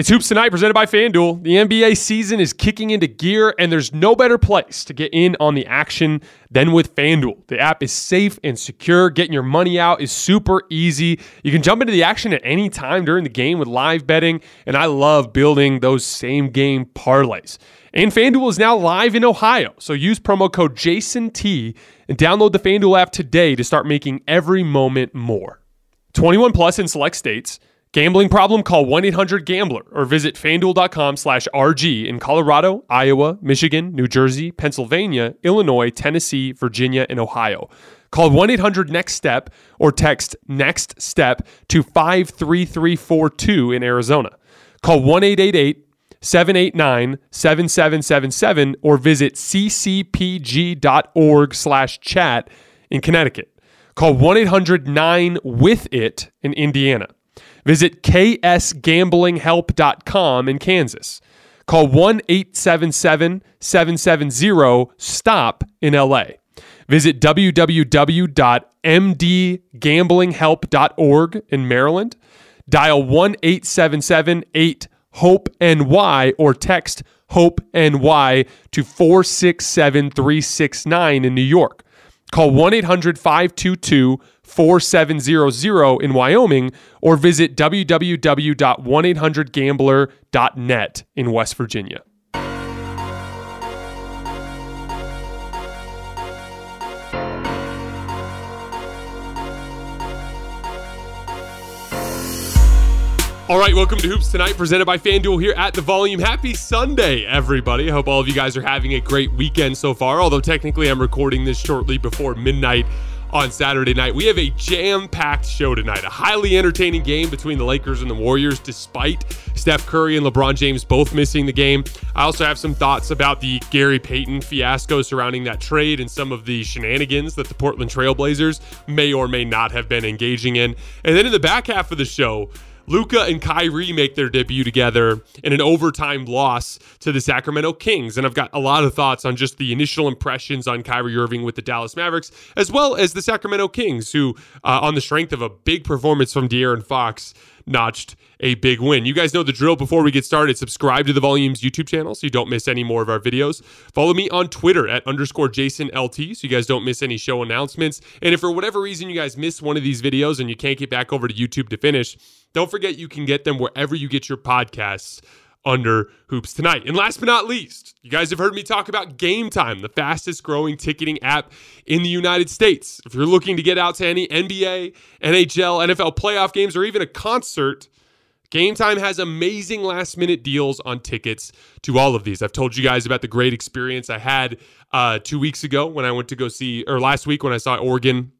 It's Hoops Tonight presented by FanDuel. The NBA season is kicking into gear, and there's no better place to get in on the action than with FanDuel. The app is safe and secure. Getting your money out is super easy. You can jump into the action at any time during the game with live betting, and I love building those same game parlays. And FanDuel is now live in Ohio, so use promo code JASONT and download the FanDuel app today to start making every moment more. 21 plus in select states. Gambling problem? Call 1-800-GAMBLER or visit fanduel.com slash RG in Colorado, Iowa, Michigan, New Jersey, Pennsylvania, Illinois, Tennessee, Virginia, and Ohio. Call 1-800-NEXT-STEP or text NEXT STEP to 53342 in Arizona. Call 1-888-789-7777 or visit ccpg.org slash chat in Connecticut. Call 1-800-9-WITH-IT in Indiana. Visit ksgamblinghelp.com in Kansas. Call 1 877 770 STOP in LA. Visit www.mdgamblinghelp.org in Maryland. Dial 1 877 8 HOPE NY or text HOPE NY to 467 369 in New York. Call 1 800 522 4700 in Wyoming or visit www.1800gambler.net in West Virginia. All right, welcome to Hoops Tonight, presented by FanDuel here at the Volume. Happy Sunday, everybody. I hope all of you guys are having a great weekend so far, although technically I'm recording this shortly before midnight on Saturday night. We have a jam packed show tonight, a highly entertaining game between the Lakers and the Warriors, despite Steph Curry and LeBron James both missing the game. I also have some thoughts about the Gary Payton fiasco surrounding that trade and some of the shenanigans that the Portland Trailblazers may or may not have been engaging in. And then in the back half of the show, Luka and Kyrie make their debut together in an overtime loss to the Sacramento Kings. And I've got a lot of thoughts on just the initial impressions on Kyrie Irving with the Dallas Mavericks, as well as the Sacramento Kings, who, uh, on the strength of a big performance from De'Aaron Fox, notched a big win. You guys know the drill. Before we get started, subscribe to the Volumes YouTube channel so you don't miss any more of our videos. Follow me on Twitter at underscore Jason LT so you guys don't miss any show announcements. And if for whatever reason you guys miss one of these videos and you can't get back over to YouTube to finish, don't forget you can get them wherever you get your podcasts under Hoops Tonight. And last but not least, you guys have heard me talk about Game Time, the fastest growing ticketing app in the United States. If you're looking to get out to any NBA, NHL, NFL playoff games, or even a concert, Game Time has amazing last minute deals on tickets to all of these. I've told you guys about the great experience I had uh, two weeks ago when I went to go see, or last week when I saw Oregon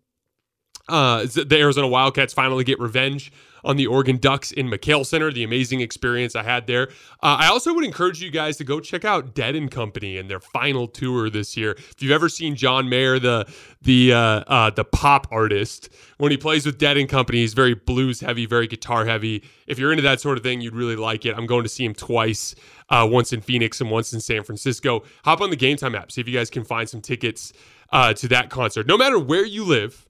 uh, the Arizona Wildcats finally get revenge on the Oregon Ducks in McKale Center. The amazing experience I had there. Uh, I also would encourage you guys to go check out Dead and Company and their final tour this year. If you've ever seen John Mayer, the the uh, uh, the pop artist, when he plays with Dead and Company, he's very blues heavy, very guitar heavy. If you're into that sort of thing, you'd really like it. I'm going to see him twice. Uh, once in Phoenix and once in San Francisco. Hop on the Game Time app, see if you guys can find some tickets uh, to that concert. No matter where you live,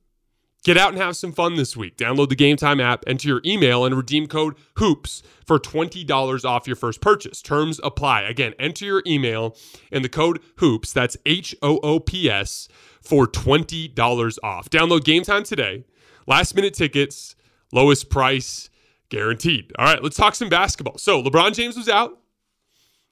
Get out and have some fun this week. Download the Game Time app, enter your email, and redeem code HOOPS for $20 off your first purchase. Terms apply. Again, enter your email and the code HOOPS, that's H O O P S, for $20 off. Download Game Time today. Last minute tickets, lowest price guaranteed. All right, let's talk some basketball. So, LeBron James was out.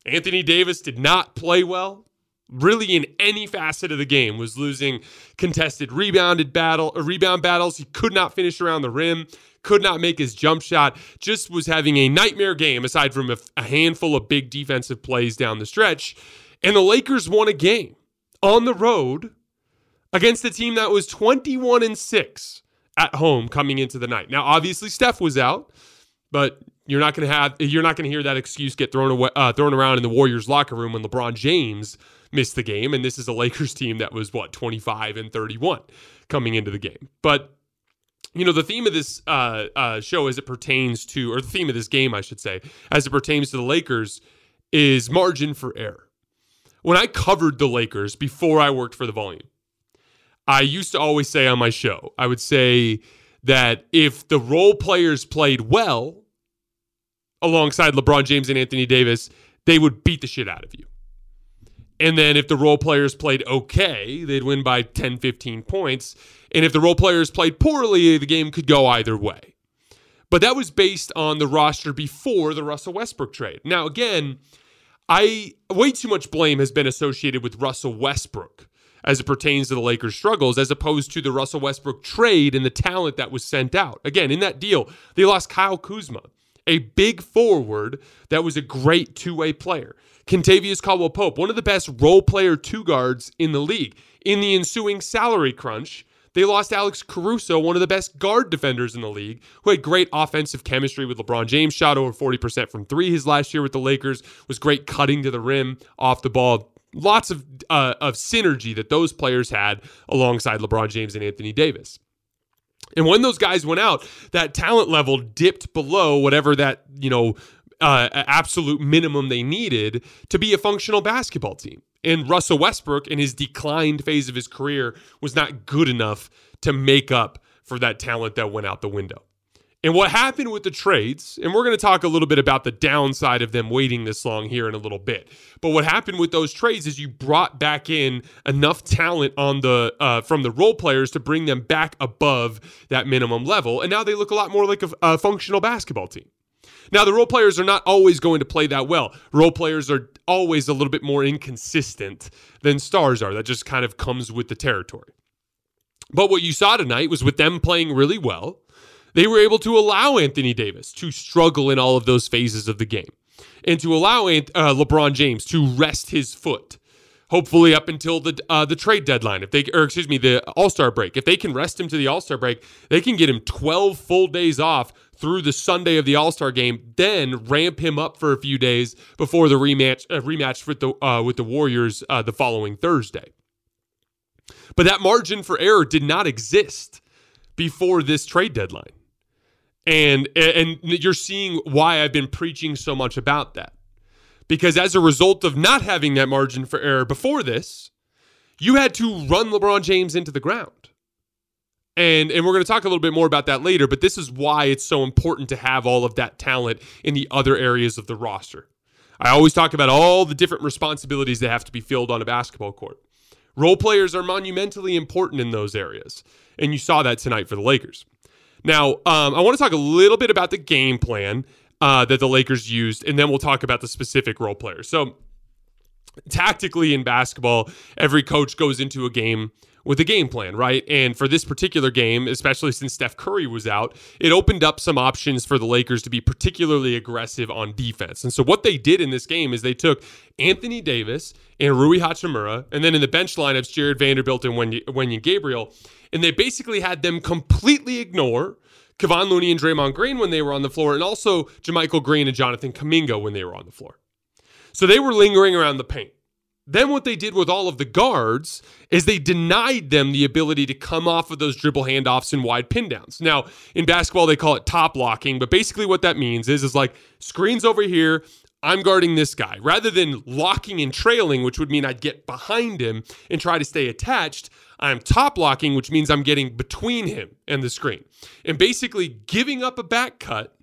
Anthony Davis did not play well really in any facet of the game was losing contested rebounded battle uh, rebound battles. He could not finish around the rim could not make his jump shot just was having a nightmare game aside from a, a handful of big defensive plays down the stretch. And the lakers won a game on the road against a team that was 21 and 6 at home coming into the night. Now obviously steph was out but you're not going to have you're not going to hear that excuse get thrown away uh, thrown around in the warriors locker room when lebron james missed the game. And this is a Lakers team that was, what, 25 and 31 coming into the game. But, you know, the theme of this uh, uh, show as it pertains to, or the theme of this game, I should say, as it pertains to the Lakers is margin for error. When I covered the Lakers before I worked for the volume, I used to always say on my show, I would say that if the role players played well alongside LeBron James and Anthony Davis, they would beat the shit out of you. And then if the role players played okay, they'd win by 10, 15 points. And if the role players played poorly, the game could go either way. But that was based on the roster before the Russell Westbrook trade. Now, again, I way too much blame has been associated with Russell Westbrook as it pertains to the Lakers' struggles, as opposed to the Russell Westbrook trade and the talent that was sent out. Again, in that deal, they lost Kyle Kuzma, a big forward that was a great two way player. Kentavious Caldwell Pope, one of the best role player two guards in the league. In the ensuing salary crunch, they lost Alex Caruso, one of the best guard defenders in the league, who had great offensive chemistry with LeBron James, shot over 40% from three his last year with the Lakers, was great cutting to the rim off the ball. Lots of, uh, of synergy that those players had alongside LeBron James and Anthony Davis. And when those guys went out, that talent level dipped below whatever that, you know, uh, absolute minimum they needed to be a functional basketball team. And Russell Westbrook, in his declined phase of his career, was not good enough to make up for that talent that went out the window. And what happened with the trades, and we're going to talk a little bit about the downside of them waiting this long here in a little bit. But what happened with those trades is you brought back in enough talent on the uh, from the role players to bring them back above that minimum level, and now they look a lot more like a, a functional basketball team. Now, the role players are not always going to play that well. Role players are always a little bit more inconsistent than stars are. That just kind of comes with the territory. But what you saw tonight was with them playing really well, they were able to allow Anthony Davis to struggle in all of those phases of the game and to allow uh, LeBron James to rest his foot hopefully up until the uh, the trade deadline. If they, or excuse me, the All Star break. If they can rest him to the All Star break, they can get him 12 full days off through the Sunday of the All Star game. Then ramp him up for a few days before the rematch uh, rematch with the uh, with the Warriors uh, the following Thursday. But that margin for error did not exist before this trade deadline. And and you're seeing why I've been preaching so much about that because as a result of not having that margin for error before this, you had to run LeBron James into the ground. And, and we're going to talk a little bit more about that later, but this is why it's so important to have all of that talent in the other areas of the roster. I always talk about all the different responsibilities that have to be filled on a basketball court. Role players are monumentally important in those areas, and you saw that tonight for the Lakers. Now, um, I want to talk a little bit about the game plan uh, that the Lakers used, and then we'll talk about the specific role players. So, tactically in basketball, every coach goes into a game with a game plan, right? And for this particular game, especially since Steph Curry was out, it opened up some options for the Lakers to be particularly aggressive on defense. And so what they did in this game is they took Anthony Davis and Rui Hachimura, and then in the bench lineups, Jarred Vanderbilt and Wenyen Gabriel, and they basically had them completely ignore Kevon Looney and Draymond Green when they were on the floor, and also JaMychal Green and Jonathan Kuminga when they were on the floor. So they were lingering around the paint. Then what they did with all of the guards is they denied them the ability to come off of those dribble handoffs and wide pin downs. Now, in basketball they call it top locking, but basically what that means is is like screens over here, I'm guarding this guy. Rather than locking and trailing, which would mean I'd get behind him and try to stay attached, I'm top locking, which means I'm getting between him and the screen. And basically giving up a back cut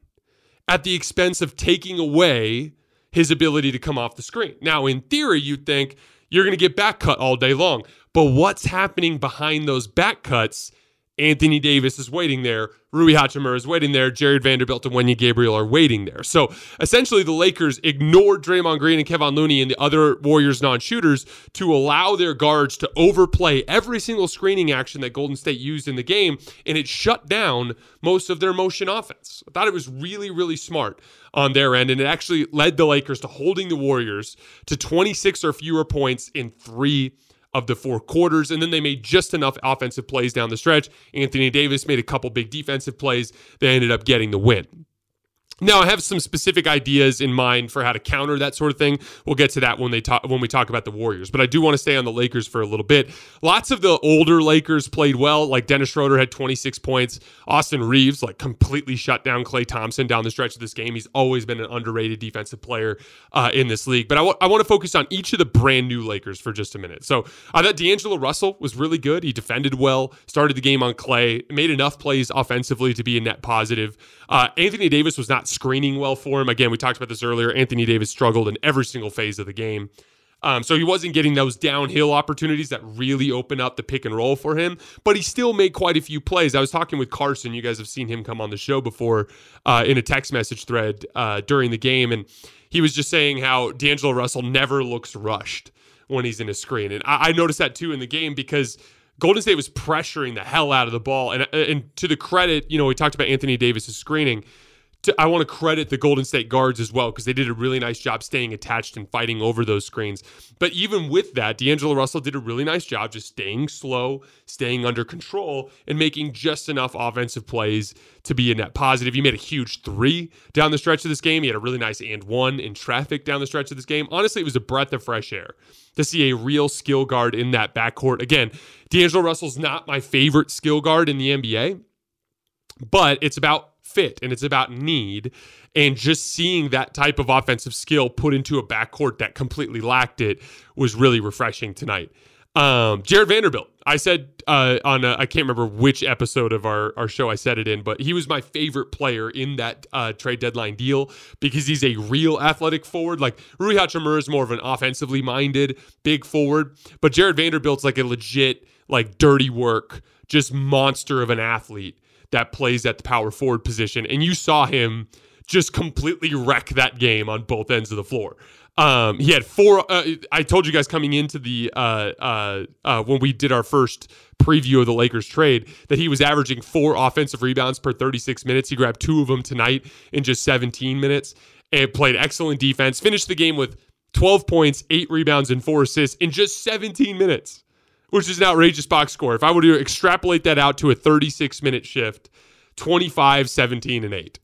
at the expense of taking away his ability to come off the screen. Now, in theory, you'd think you're going to get back cut all day long. But what's happening behind those back cuts Anthony Davis is waiting there. Rui Hachimura is waiting there. Jarred Vanderbilt and Wenyen Gabriel are waiting there. So essentially, the Lakers ignored Draymond Green and Kevon Looney and the other Warriors non shooters to allow their guards to overplay every single screening action that Golden State used in the game, and it shut down most of their motion offense. I thought it was really, really smart on their end, and it actually led the Lakers to holding the Warriors to 26 or fewer points in three of the four quarters. And then they made just enough offensive plays down the stretch. Anthony Davis made a couple big defensive plays. They ended up getting the win. Now I have some specific ideas in mind for how to counter that sort of thing. We'll get to that when they talk when we talk about the Warriors. But I do want to stay on the Lakers for a little bit. Lots of the older Lakers played well. Like Dennis Schroeder had 26 points. Austin Reaves like completely shut down Klay Thompson down the stretch of this game. He's always been an underrated defensive player uh, in this league. But I, w- I want to focus on each of the brand new Lakers for just a minute. So I thought D'Angelo Russell was really good. He defended well, started the game on Klay, made enough plays offensively to be a net positive. Uh, Anthony Davis was not screening well for him. Again, we talked about this earlier. Anthony Davis struggled in every single phase of the game. Um, so he wasn't getting those downhill opportunities that really open up the pick and roll for him, but he still made quite a few plays. I was talking with Carson. You guys have seen him come on the show before uh, in a text message thread uh, during the game, and he was just saying how D'Angelo Russell never looks rushed when he's in a screen. And I, I noticed that too in the game because Golden State was pressuring the hell out of the ball. And, uh, and to the credit, you know, we talked about Anthony Davis's screening to, I want to credit the Golden State guards as well because they did a really nice job staying attached and fighting over those screens. But even with that, D'Angelo Russell did a really nice job just staying slow, staying under control, and making just enough offensive plays to be a net positive. He made a huge three down the stretch of this game. He had a really nice and one in traffic down the stretch of this game. Honestly, it was a breath of fresh air to see a real skill guard in that backcourt. Again, D'Angelo Russell's not my favorite skill guard in the NBA, but it's about fit and it's about need. And just seeing that type of offensive skill put into a backcourt that completely lacked it was really refreshing tonight. Um, Jarred Vanderbilt, I said uh, on I can't remember which episode of our, our show I said it in, but he was my favorite player in that uh, trade deadline deal because he's a real athletic forward. Like Rui Hachimura is more of an offensively minded big forward, but Jarred Vanderbilt's like a legit like dirty work, just monster of an athlete that plays at the power forward position. And you saw him just completely wreck that game on both ends of the floor. Um, he had four. Uh, I told you guys coming into the uh, uh, uh, when we did our first preview of the Lakers trade that he was averaging four offensive rebounds per 36 minutes. He grabbed two of them tonight in just 17 minutes and played excellent defense. Finished the game with 12 points, eight rebounds, and four assists in just 17 minutes which is an outrageous box score. If I were to extrapolate that out to a 36 minute shift, 25, 17, and 8.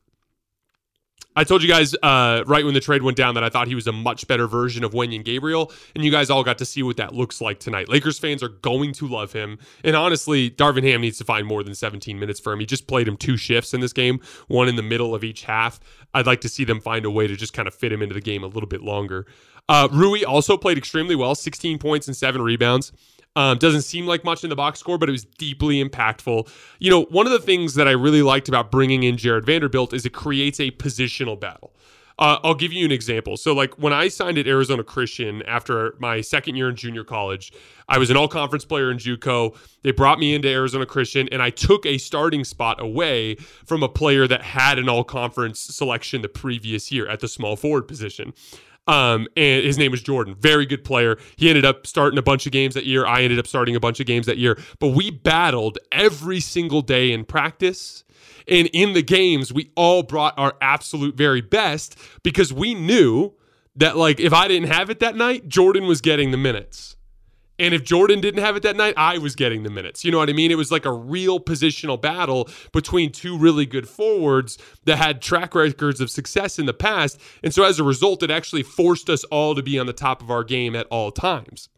I told you guys uh, right when the trade went down that I thought he was a much better version of Wenyen Gabriel, and you guys all got to see what that looks like tonight. Lakers fans are going to love him, and honestly, Darvin Ham needs to find more than 17 minutes for him. He just played him two shifts in this game, one in the middle of each half. I'd like to see them find a way to just kind of fit him into the game a little bit longer. Uh, Rui also played extremely well, 16 points and seven rebounds. Um, doesn't seem like much in the box score, but it was deeply impactful. You know, one of the things that I really liked about bringing in Jarred Vanderbilt is it creates a positional battle. Uh, I'll give you an example. So, like when I signed at Arizona Christian after my second year in junior college, I was an all conference player in JUCO. They brought me into Arizona Christian, and I took a starting spot away from a player that had an all conference selection the previous year at the small forward position. Um, and his name was Jordan. Very good player. He ended up starting a bunch of games that year. I ended up starting a bunch of games that year. But we battled every single day in practice. And in the games, we all brought our absolute very best because we knew that, like, if I didn't have it that night, Jordan was getting the minutes. And if Jordan didn't have it that night, I was getting the minutes. You know what I mean? It was like a real positional battle between two really good forwards that had track records of success in the past. And so as a result, it actually forced us all to be on the top of our game at all times.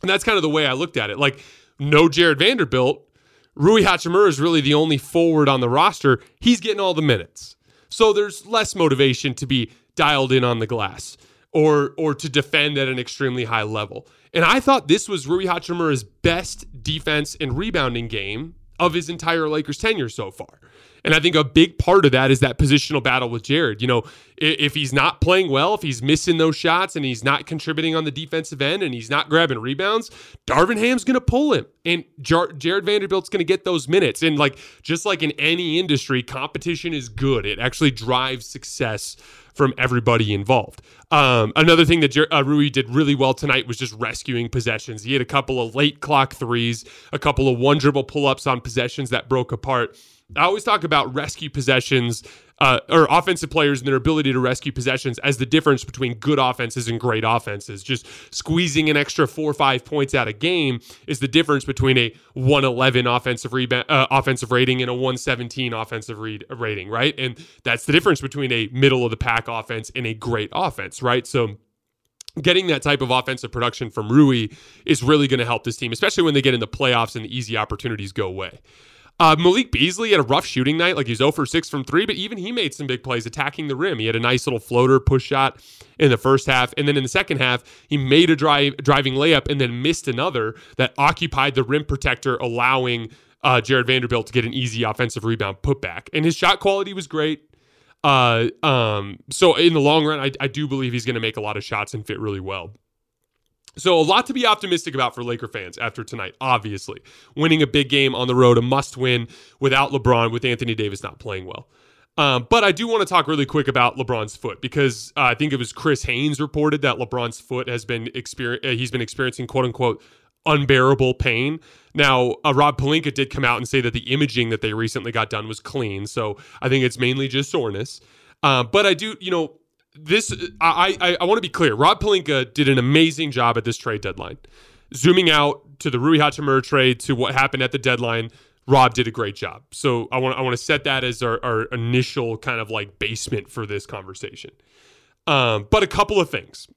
And that's kind of the way I looked at it. Like, no Jarred Vanderbilt. Rui Hachimura is really the only forward on the roster. He's getting all the minutes. So there's less motivation to be dialed in on the glass or or to defend at an extremely high level. And I thought this was Rui Hachimura's best defense and rebounding game of his entire Lakers tenure so far. And I think a big part of that is that positional battle with Jarred. You know, if he's not playing well, if he's missing those shots and he's not contributing on the defensive end and he's not grabbing rebounds, Darvin Ham's going to pull him. And Jar- Jarred Vanderbilt's going to get those minutes. And like, just like in any industry, competition is good. It actually drives success from everybody involved. Um, another thing that uh, Rui did really well tonight was just rescuing possessions. He had a couple of late clock threes, a couple of one dribble pull ups on possessions that broke apart. I always talk about rescue possessions uh, or offensive players and their ability to rescue possessions as the difference between good offenses and great offenses. Just squeezing an extra four or five points out a game is the difference between a 111 offensive rebound, uh, offensive rating and a 117 offensive read, rating, right? And that's the difference between a middle of the pack offense and a great offense, right? So getting that type of offensive production from Rui is really going to help this team, especially when they get in the playoffs and the easy opportunities go away. Uh, Malik Beasley had a rough shooting night. Like he's 0 for 6 from 3, but even he made some big plays attacking the rim. He had a nice little floater push shot in the first half. And then in the second half, he made a drive, driving layup and then missed another that occupied the rim protector, allowing uh, Jarred Vanderbilt to get an easy offensive rebound putback. And his shot quality was great. Uh, um, so in the long run, I, I do believe he's going to make a lot of shots and fit really well. So, a lot to be optimistic about for Laker fans after tonight, obviously. Winning a big game on the road, a must win without LeBron, with Anthony Davis not playing well. Um, but I do want to talk really quick about LeBron's foot because uh, I think it was Chris Haynes reported that LeBron's foot has been uh, he's been experiencing quote unquote unbearable pain. Now, uh, Rob Pelinka did come out and say that the imaging that they recently got done was clean, so I think it's mainly just soreness. Uh, but I do, you know, this I I, I want to be clear. Rob Pelinka did an amazing job at this trade deadline. Zooming out to the Rui Hachimura trade to what happened at the deadline, Rob did a great job. So I want I want to set that as our, our initial kind of like basement for this conversation. Um, but a couple of things.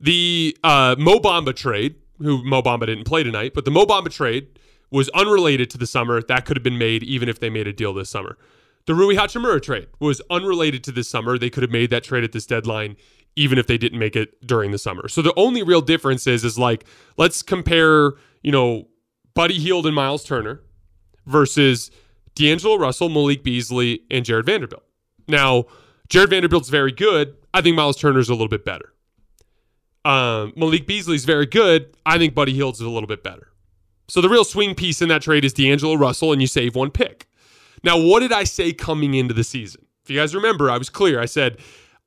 The uh, Mo Bamba trade, who Mo Bamba didn't play tonight, but the Mo Bamba trade was unrelated to the summer. That could have been made even if they made a deal this summer. The Rui Hachimura trade was unrelated to this summer. They could have made that trade at this deadline even if they didn't make it during the summer. So the only real difference is is like let's compare, you know, Buddy Hield and Miles Turner versus D'Angelo Russell, Malik Beasley, and Jarred Vanderbilt. Now, Jarred Vanderbilt's very good. I think Miles Turner's a little bit better. Um, Malik Beasley's very good. I think Buddy Hield's a little bit better. So the real swing piece in that trade is D'Angelo Russell, and you save one pick. Now, what did I say coming into the season? If you guys remember, I was clear. I said,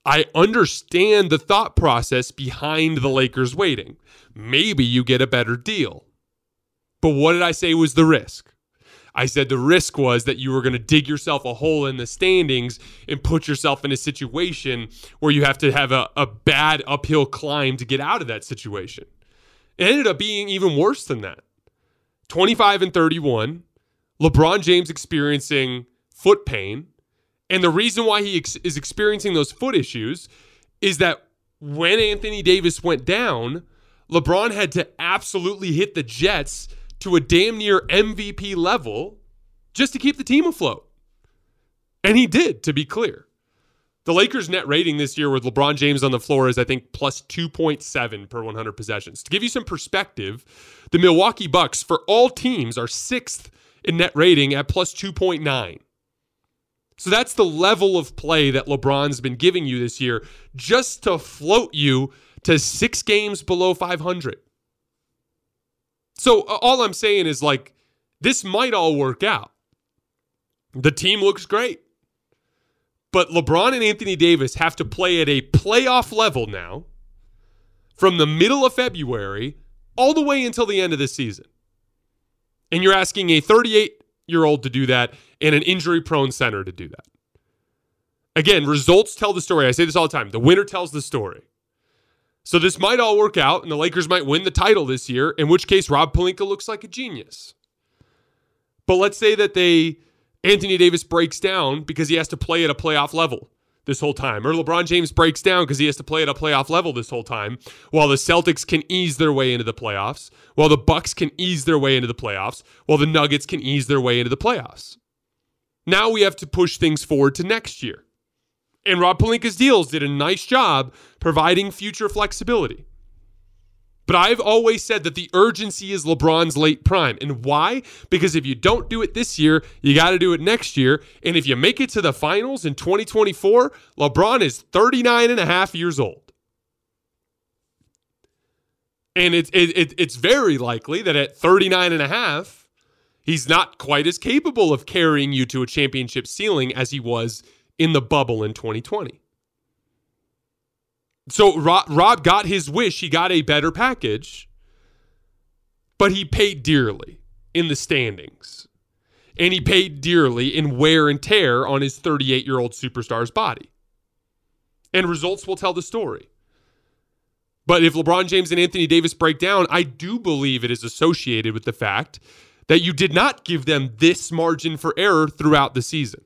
I understand the thought process behind the Lakers waiting. Maybe you get a better deal. But what did I say was the risk? I said the risk was that you were going to dig yourself a hole in the standings and put yourself in a situation where you have to have a, a bad uphill climb to get out of that situation. It ended up being even worse than that. 25 and 31, LeBron James experiencing foot pain. And the reason why he ex- is experiencing those foot issues is that when Anthony Davis went down, LeBron had to absolutely hit the Jets to a damn near MVP level just to keep the team afloat. And he did, to be clear. The Lakers' net rating this year with LeBron James on the floor is, I think, plus 2.7 per 100 possessions. To give you some perspective, the Milwaukee Bucks, for all teams, are sixth in net rating at plus 2.9. So that's the level of play that LeBron's been giving you this year just to float you to six games below 500. So all I'm saying is like, this might all work out. The team looks great. But LeBron and Anthony Davis have to play at a playoff level now from the middle of February all the way until the end of the season. And you're asking a 38 year old to do that and an injury prone center to do that. Again, results tell the story. I say this all the time the winner tells the story. So this might all work out and the Lakers might win the title this year, in which case Rob Pelinka looks like a genius. But let's say that they Anthony Davis breaks down because he has to play at a playoff level this whole time. Or LeBron James breaks down because he has to play at a playoff level this whole time, while the Celtics can ease their way into the playoffs, while the Bucks can ease their way into the playoffs, while the Nuggets can ease their way into the playoffs. Now we have to push things forward to next year. And Rob Pelinka's deals did a nice job providing future flexibility. But I've always said that the urgency is LeBron's late prime. And why? Because if you don't do it this year, you got to do it next year. And if you make it to the finals in 2024, LeBron is 39 and a half years old. And it's, it, it's very likely that at 39 and a half, he's not quite as capable of carrying you to a championship ceiling as he was in the bubble in 2020. So Rob, Rob got his wish. He got a better package, but he paid dearly in the standings. And he paid dearly in wear and tear on his 38 year old superstar's body. And results will tell the story. But if LeBron James and Anthony Davis break down, I do believe it is associated with the fact that you did not give them this margin for error throughout the season.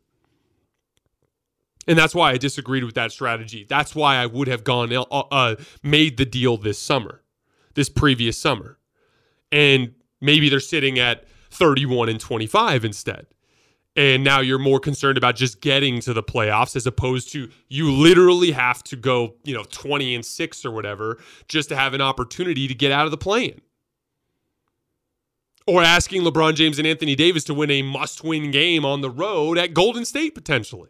And that's why I disagreed with that strategy. That's why I would have gone uh, uh, made the deal this summer, this previous summer. And maybe they're sitting at 31 and 25 instead. And now you're more concerned about just getting to the playoffs as opposed to you literally have to go, you know, 20 and 6 or whatever just to have an opportunity to get out of the play-in. Or asking LeBron James and Anthony Davis to win a must-win game on the road at Golden State potentially.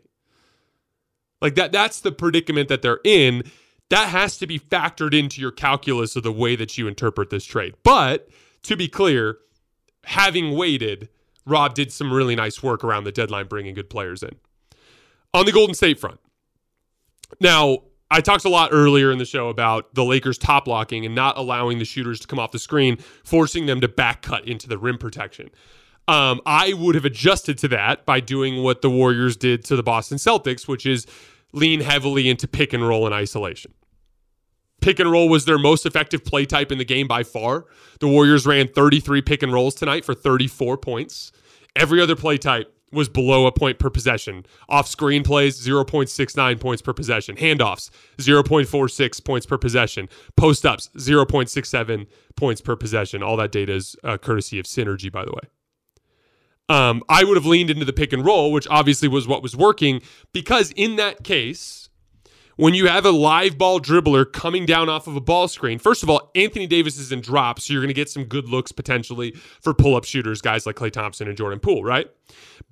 Like that that's the predicament that they're in. That has to be factored into your calculus of the way that you interpret this trade. But to be clear, having waited, Rob did some really nice work around the deadline bringing good players in. On the Golden State front. Now, I talked a lot earlier in the show about the Lakers top locking and not allowing the shooters to come off the screen, forcing them to back cut into the rim protection. Um, I would have adjusted to that by doing what the Warriors did to the Boston Celtics, which is lean heavily into pick and roll and isolation. Pick and roll was their most effective play type in the game by far. The Warriors ran 33 pick and rolls tonight for 34 points. Every other play type was below a point per possession. Off screen plays, 0.69 points per possession. Handoffs, 0.46 points per possession. Post ups, 0.67 points per possession. All that data is uh, courtesy of Synergy, by the way. Um, I would have leaned into the pick and roll, which obviously was what was working, because in that case, when you have a live ball dribbler coming down off of a ball screen, first of all, Anthony Davis is in drop, so you're going to get some good looks potentially for pull up shooters, guys like Klay Thompson and Jordan Poole, right?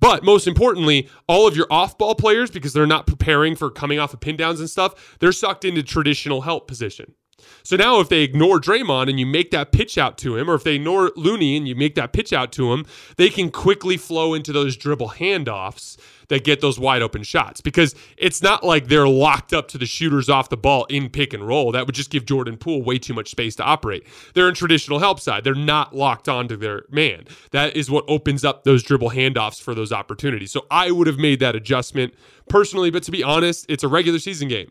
But most importantly, all of your off ball players, because they're not preparing for coming off of pin downs and stuff, they're sucked into traditional help position. So now if they ignore Draymond and you make that pitch out to him, or if they ignore Looney and you make that pitch out to him, they can quickly flow into those dribble handoffs that get those wide open shots because it's not like they're locked up to the shooters off the ball in pick and roll. That would just give Jordan Poole way too much space to operate. They're in traditional help side. They're not locked onto their man. That is what opens up those dribble handoffs for those opportunities. So I would have made that adjustment personally, but to be honest, it's a regular season game.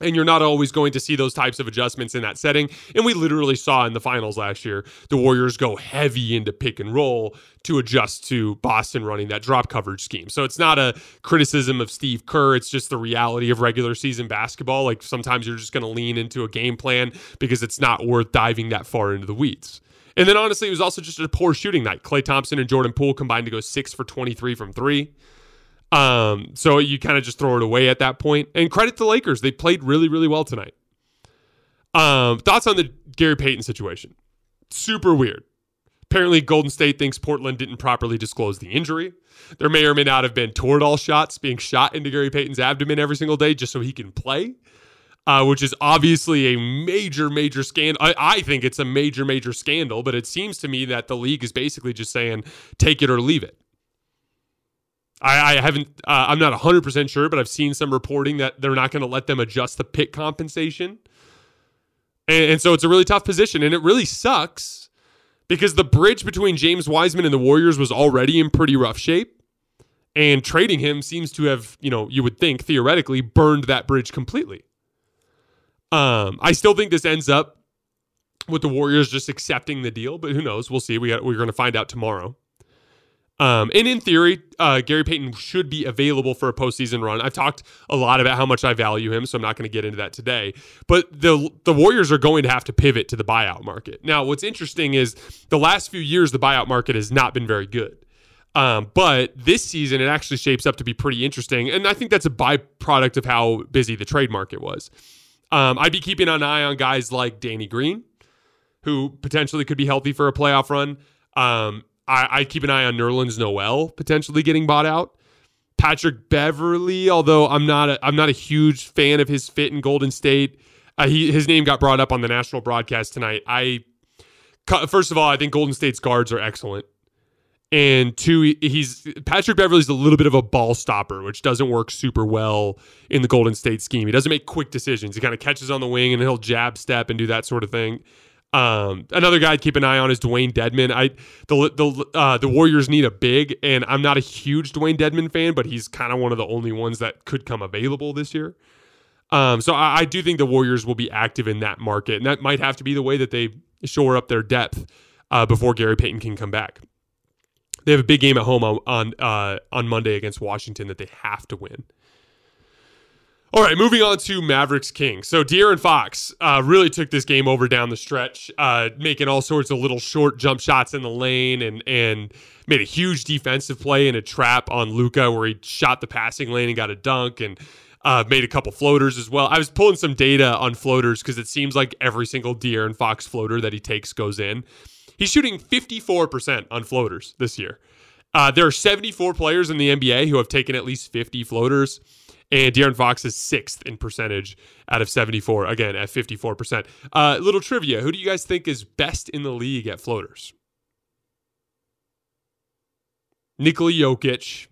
And you're not always going to see those types of adjustments in that setting. And we literally saw in the finals last year the Warriors go heavy into pick and roll to adjust to Boston running that drop coverage scheme. So it's not a criticism of Steve Kerr. It's just the reality of regular season basketball. Like sometimes you're just going to lean into a game plan because it's not worth diving that far into the weeds. And then honestly, it was also just a poor shooting night. Klay Thompson and Jordan Poole combined to go six for 23 from three. Um, so you kind of just throw it away at that point. And credit the Lakers. They played really, really well tonight. Um, thoughts on the Gary Payton situation? Super weird. Apparently, Golden State thinks Portland didn't properly disclose the injury. There may or may not have been Toradol shots being shot into Gary Payton's abdomen every single day just so he can play, uh, which is obviously a major, major scandal. I, I think it's a major, major scandal, but it seems to me that the league is basically just saying take it or leave it. I, I haven't. Uh, I'm not 100 percent sure, but I've seen some reporting that they're not going to let them adjust the pick compensation, and, and so it's a really tough position, and it really sucks because the bridge between James Wiseman and the Warriors was already in pretty rough shape, and trading him seems to have, you know, you would think theoretically burned that bridge completely. Um, I still think this ends up with the Warriors just accepting the deal, but who knows? We'll see. We got, we're going to find out tomorrow. Um, and in theory, uh, Gary Payton should be available for a postseason run. I've talked a lot about how much I value him, so I'm not going to get into that today. But the the Warriors are going to have to pivot to the buyout market. Now, what's interesting is the last few years the buyout market has not been very good. Um, but this season, it actually shapes up to be pretty interesting, and I think that's a byproduct of how busy the trade market was. Um, I'd be keeping an eye on guys like Danny Green, who potentially could be healthy for a playoff run. Um, I, I keep an eye on Nerlens Noel potentially getting bought out. Patrick Beverley, although I'm not a, I'm not a huge fan of his fit in Golden State. Uh, he, his name got brought up on the national broadcast tonight. I first of all, I think Golden State's guards are excellent, and two, he's Patrick Beverley's a little bit of a ball stopper, which doesn't work super well in the Golden State scheme. He doesn't make quick decisions. He kind of catches on the wing and he'll jab step and do that sort of thing. Um, another guy to keep an eye on is Dewayne Dedmon. I the the uh, the Warriors need a big, and I'm not a huge Dewayne Dedmon fan, but he's kind of one of the only ones that could come available this year. Um, so I, I, do think the Warriors will be active in that market, and that might have to be the way that they shore up their depth uh, before Gary Payton can come back. They have a big game at home on on, uh, on Monday against Washington that they have to win. All right, moving on to Mavericks King. So De'Aaron Fox uh, really took this game over down the stretch, uh, making all sorts of little short jump shots in the lane, and and made a huge defensive play in a trap on Luka where he shot the passing lane and got a dunk, and uh, made a couple floaters as well. I was pulling some data on floaters because it seems like every single De'Aaron Fox floater that he takes goes in. He's shooting 54% on floaters this year. Uh, there are 74 players in the NBA who have taken at least 50 floaters. And De'Aaron Fox is sixth in percentage out of 74, again, at 54%. Uh, little trivia who do you guys think is best in the league at floaters? Nikola Jokic.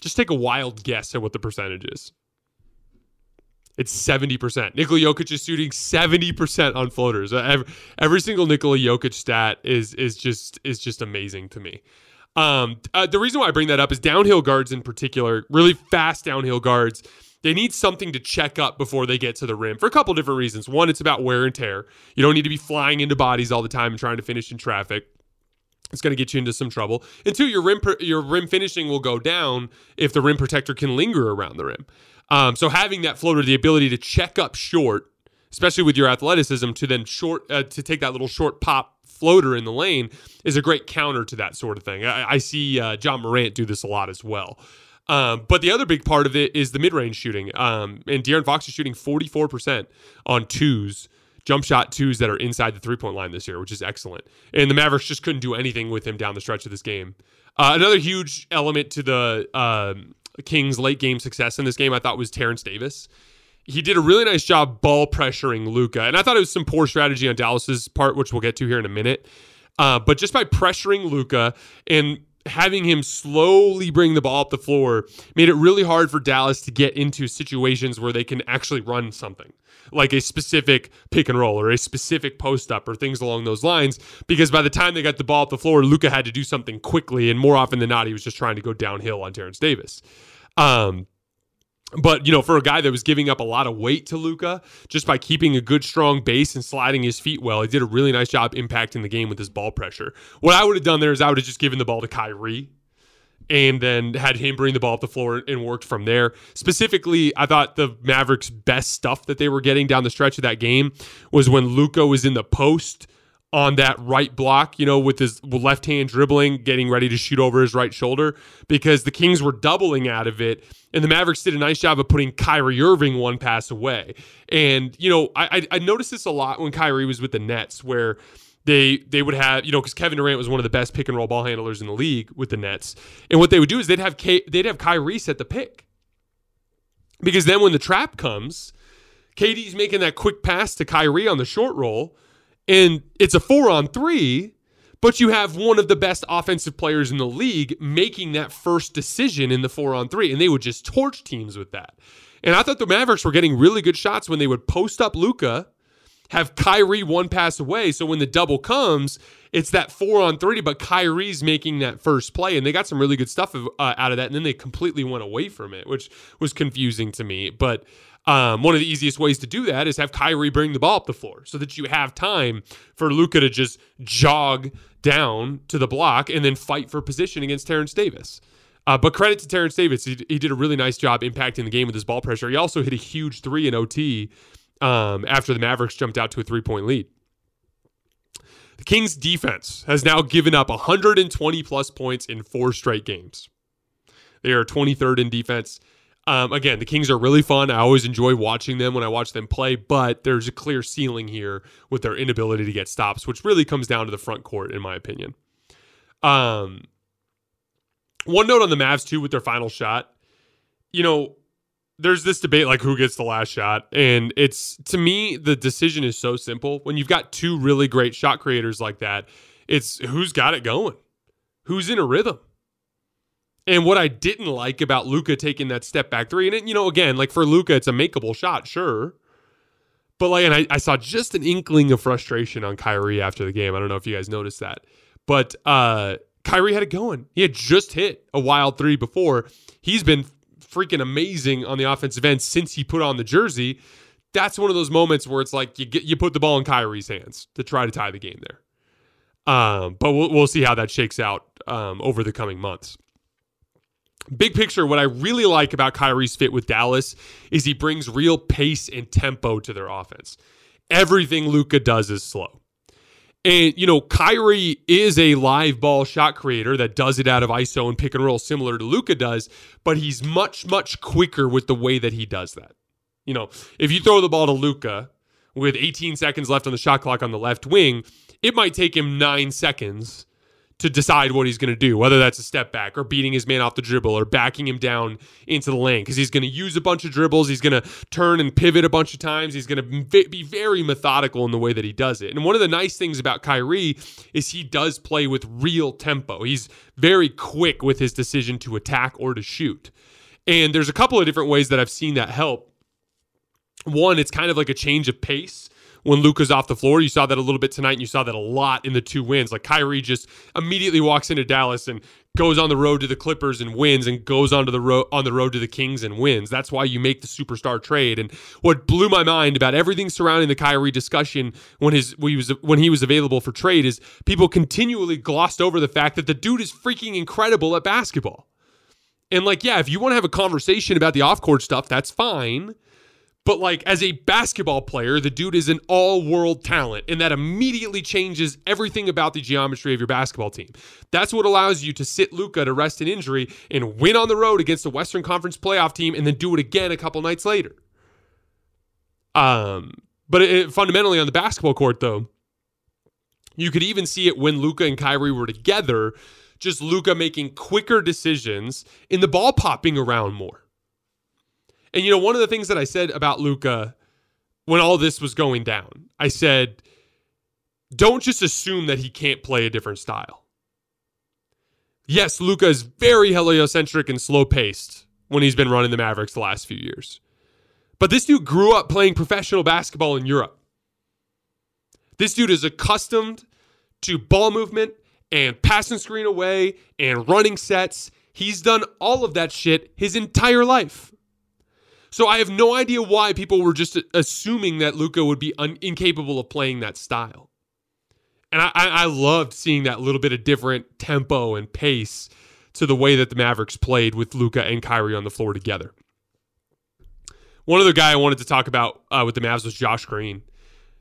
Just take a wild guess at what the percentage is. It's 70%. Nikola Jokic is shooting 70% on floaters. Every, every single Nikola Jokic stat is is just is just amazing to me. Um, uh, the reason why I bring that up is downhill guards in particular, really fast downhill guards. They need something to check up before they get to the rim for a couple different reasons. One, it's about wear and tear. You don't need to be flying into bodies all the time and trying to finish in traffic. It's going to get you into some trouble. And two, your rim your rim finishing will go down if the rim protector can linger around the rim. Um, so having that floater, the ability to check up short, especially with your athleticism, to then short uh, to take that little short pop floater in the lane is a great counter to that sort of thing. I, I see uh, Ja Morant do this a lot as well. Um, but the other big part of it is the mid-range shooting. Um, and De'Aaron Fox is shooting 44% on twos, jump shot twos that are inside the three-point line this year, which is excellent. And the Mavericks just couldn't do anything with him down the stretch of this game. Uh, another huge element to the um, Kings' late game success in this game, I thought, was Terrence Davis he did a really nice job ball pressuring Luka. and I thought it was some poor strategy on Dallas's part, which we'll get to here in a minute. Uh, but just by pressuring Luka and having him slowly bring the ball up the floor made it really hard for Dallas to get into situations where they can actually run something like a specific pick and roll or a specific post up or things along those lines. Because by the time they got the ball up the floor, Luka had to do something quickly, and more often than not, he was just trying to go downhill on Terrence Davis. Um, but you know, for a guy that was giving up a lot of weight to Luka, just by keeping a good strong base and sliding his feet well, he did a really nice job impacting the game with his ball pressure. What I would have done there is I would have just given the ball to Kyrie and then had him bring the ball up the floor and worked from there. Specifically, I thought the Mavericks' best stuff that they were getting down the stretch of that game was when Luka was in the post on that right block, you know, with his left hand dribbling, getting ready to shoot over his right shoulder, because the Kings were doubling out of it. And the Mavericks did a nice job of putting Kyrie Irving one pass away. And, you know, I, I noticed this a lot when Kyrie was with the Nets, where they they would have you know because Kevin Durant was one of the best pick and roll ball handlers in the league with the Nets, and what they would do is they'd have K, they'd have Kyrie set the pick because then when the trap comes, KD's making that quick pass to Kyrie on the short roll, and it's a four on three, But you have one of the best offensive players in the league making that first decision in the four on three, and they would just torch teams with that. And I thought the Mavericks were getting really good shots when they would post up Luka, have Kyrie one pass away. So when the double comes, it's that four on three, but Kyrie's making that first play. And they got some really good stuff uh, out of that. And then they completely went away from it, which was confusing to me. But um, one of the easiest ways to do that is have Kyrie bring the ball up the floor so that you have time for Luka to just jog down to the block and then fight for position against Terrence Davis. Uh, but credit to Terrence Davis. He, he, did a really nice job impacting the game with his ball pressure. He also hit a huge three in OT um, after the Mavericks jumped out to a three point lead. The Kings defense has now given up 120 plus points in four straight games. They are 23rd in defense. Um, again, the Kings are really fun. I always enjoy watching them when I watch them play, but there's a clear ceiling here with their inability to get stops, which really comes down to the front court, in my opinion. Um, one note on the Mavs too with their final shot. You know, there's this debate like who gets the last shot, and it's to me the decision is so simple. When you've got two really great shot creators like that, it's who's got it going, who's in a rhythm. And what I didn't like about Luka taking that step back three, and it, you know, again, like for Luka, it's a makeable shot, sure. But like, and I, I saw just an inkling of frustration on Kyrie after the game. I don't know if you guys noticed that, but uh Kyrie had it going. He had just hit a wild three before. He's been freaking amazing on the offensive end since he put on the jersey. That's one of those moments where it's like you get you put the ball in Kyrie's hands to try to tie the game there. Um, but we'll we'll see how that shakes out um, over the coming months. Big picture, what I really like about Kyrie's fit with Dallas is he brings real pace and tempo to their offense. Everything Luka does is slow. And, you know, Kyrie is a live ball shot creator that does it out of ISO and pick and roll, similar to Luka does, but he's much, much quicker with the way that he does that. You know, if you throw the ball to Luka with 18 seconds left on the shot clock on the left wing, it might take him nine seconds to decide what he's going to do, whether that's a step back or beating his man off the dribble or backing him down into the lane because he's going to use a bunch of dribbles. He's going to turn and pivot a bunch of times. He's going to be very methodical in the way that he does it. And one of the nice things about Kyrie is he does play with real tempo. He's very quick with his decision to attack or to shoot. And there's a couple of different ways that I've seen that help. One, it's kind of like a change of pace when Luka's off the floor. You saw that a little bit tonight, and you saw that a lot in the two wins. Like Kyrie just immediately walks into Dallas and goes on the road to the Clippers and wins, and goes onto the road on the road to the Kings and wins. That's why you make the superstar trade. And what blew my mind about everything surrounding the Kyrie discussion when his when he was when he was available for trade is people continually glossed over the fact that the dude is freaking incredible at basketball. And like, yeah, if you want to have a conversation about the off court stuff, that's fine. But like as a basketball player, the dude is an all-world talent, and that immediately changes everything about the geometry of your basketball team. That's what allows you to sit Luka to rest an injury and win on the road against a Western Conference playoff team, and then do it again a couple nights later. Um, but it, fundamentally on the basketball court, though, you could even see it when Luka and Kyrie were together. Just Luka making quicker decisions in the ball popping around more. And you know, one of the things that I said about Luka when all this was going down, I said, don't just assume that he can't play a different style. Yes, Luka is very heliocentric and slow paced when he's been running the Mavericks the last few years. But this dude grew up playing professional basketball in Europe. This dude is accustomed to ball movement and passing screen away and running sets. He's done all of that shit his entire life. So I have no idea why people were just assuming that Luka would be un- incapable of playing that style. And I, I loved seeing that little bit of different tempo and pace to the way that the Mavericks played with Luka and Kyrie on the floor together. One other guy I wanted to talk about uh, with the Mavs was Josh Green.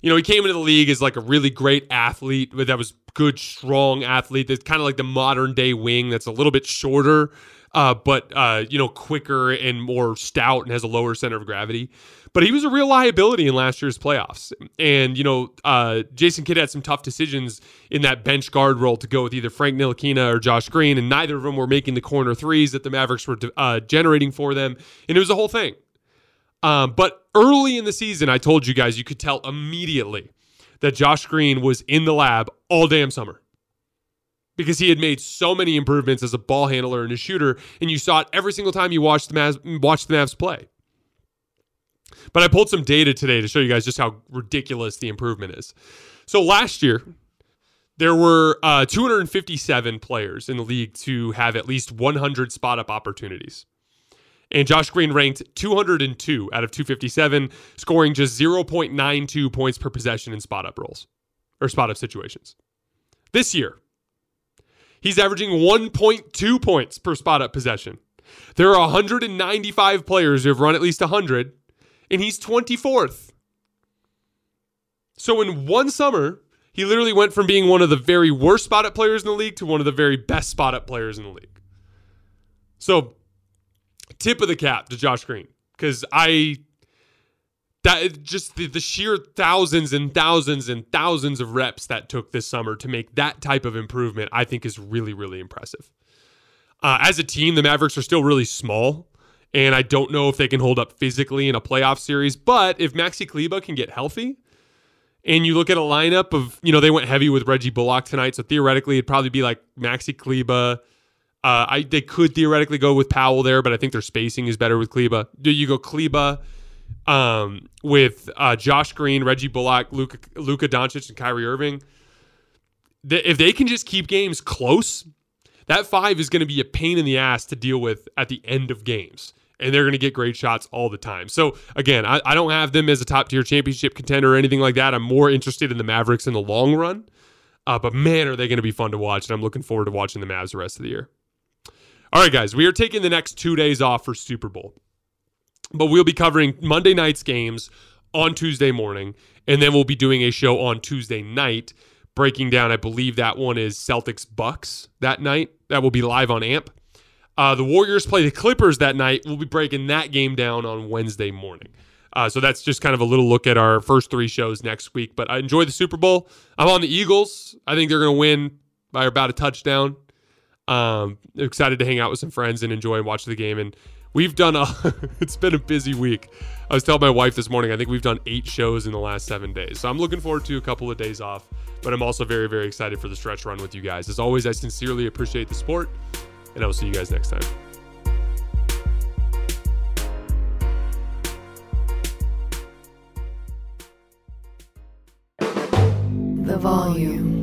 You know, he came into the league as like a really great athlete, but that was good, strong athlete. That's kind of like the modern day wing that's a little bit shorter, uh, but uh, you know, quicker and more stout and has a lower center of gravity. But he was a real liability in last year's playoffs. And you know, uh, Jason Kidd had some tough decisions in that bench guard role to go with either Frank Ntilikina or Josh Green, and neither of them were making the corner threes that the Mavericks were uh, generating for them, and it was a whole thing. Um, but early in the season, I told you guys you could tell immediately that Josh Green was in the lab all damn summer. Because he had made so many improvements as a ball handler and a shooter, and you saw it every single time you watched the Mavs, watched the Mavs play. But I pulled some data today to show you guys just how ridiculous the improvement is. So last year, there were uh, 257 players in the league to have at least 100 spot up opportunities. And Josh Green ranked 202 out of 257, scoring just 0.92 points per possession in spot up roles or spot up situations. This year, he's averaging 1.2 points per spot up possession. There are 195 players who have run at least 100, and he's 24th. So in one summer, he literally went from being one of the very worst spot up players in the league to one of the very best spot up players in the league. So, tip of the cap to Josh Green because I that just the, the sheer thousands and thousands and thousands of reps that took this summer to make that type of improvement, I think is really really impressive. Uh, as a team, the Mavericks are still really small, and I don't know if they can hold up physically in a playoff series. But if Maxi Kleber can get healthy, and you look at a lineup of, you know, they went heavy with Reggie Bullock tonight, so theoretically it'd probably be like Maxi Kleber. Uh, I they could theoretically go with Powell there, but I think their spacing is better with Kleber. Do you go Kleber um, with uh, Josh Green, Reggie Bullock, Luka, Luka Doncic, and Kyrie Irving? The, if they can just keep games close, that five is going to be a pain in the ass to deal with at the end of games and they're going to get great shots all the time. So again, I, I don't have them as a top tier championship contender or anything like that. I'm more interested in the Mavericks in the long run. Uh, but man, are they going to be fun to watch, and I'm looking forward to watching the Mavs the rest of the year. All right, guys, we are taking the next two days off for Super Bowl, but we'll be covering Monday night's games on Tuesday morning, and then we'll be doing a show on Tuesday night breaking down. I believe that one is Celtics Bucks that night. That will be live on AMP. Uh, the Warriors play the Clippers that night. We'll be breaking that game down on Wednesday morning. Uh, so that's just kind of a little look at our first three shows next week. But I enjoy the Super Bowl. I'm on the Eagles. I think they're going to win by about a touchdown. Um, excited to hang out with some friends and enjoy and watch the game. And we've done a. it's been a busy week. I was telling my wife this morning. I think we've done eight shows in the last seven days. So I'm looking forward to a couple of days off. But I'm also very very excited for the stretch run with you guys. As always, I sincerely appreciate the sport and I will see you guys next time. The volume.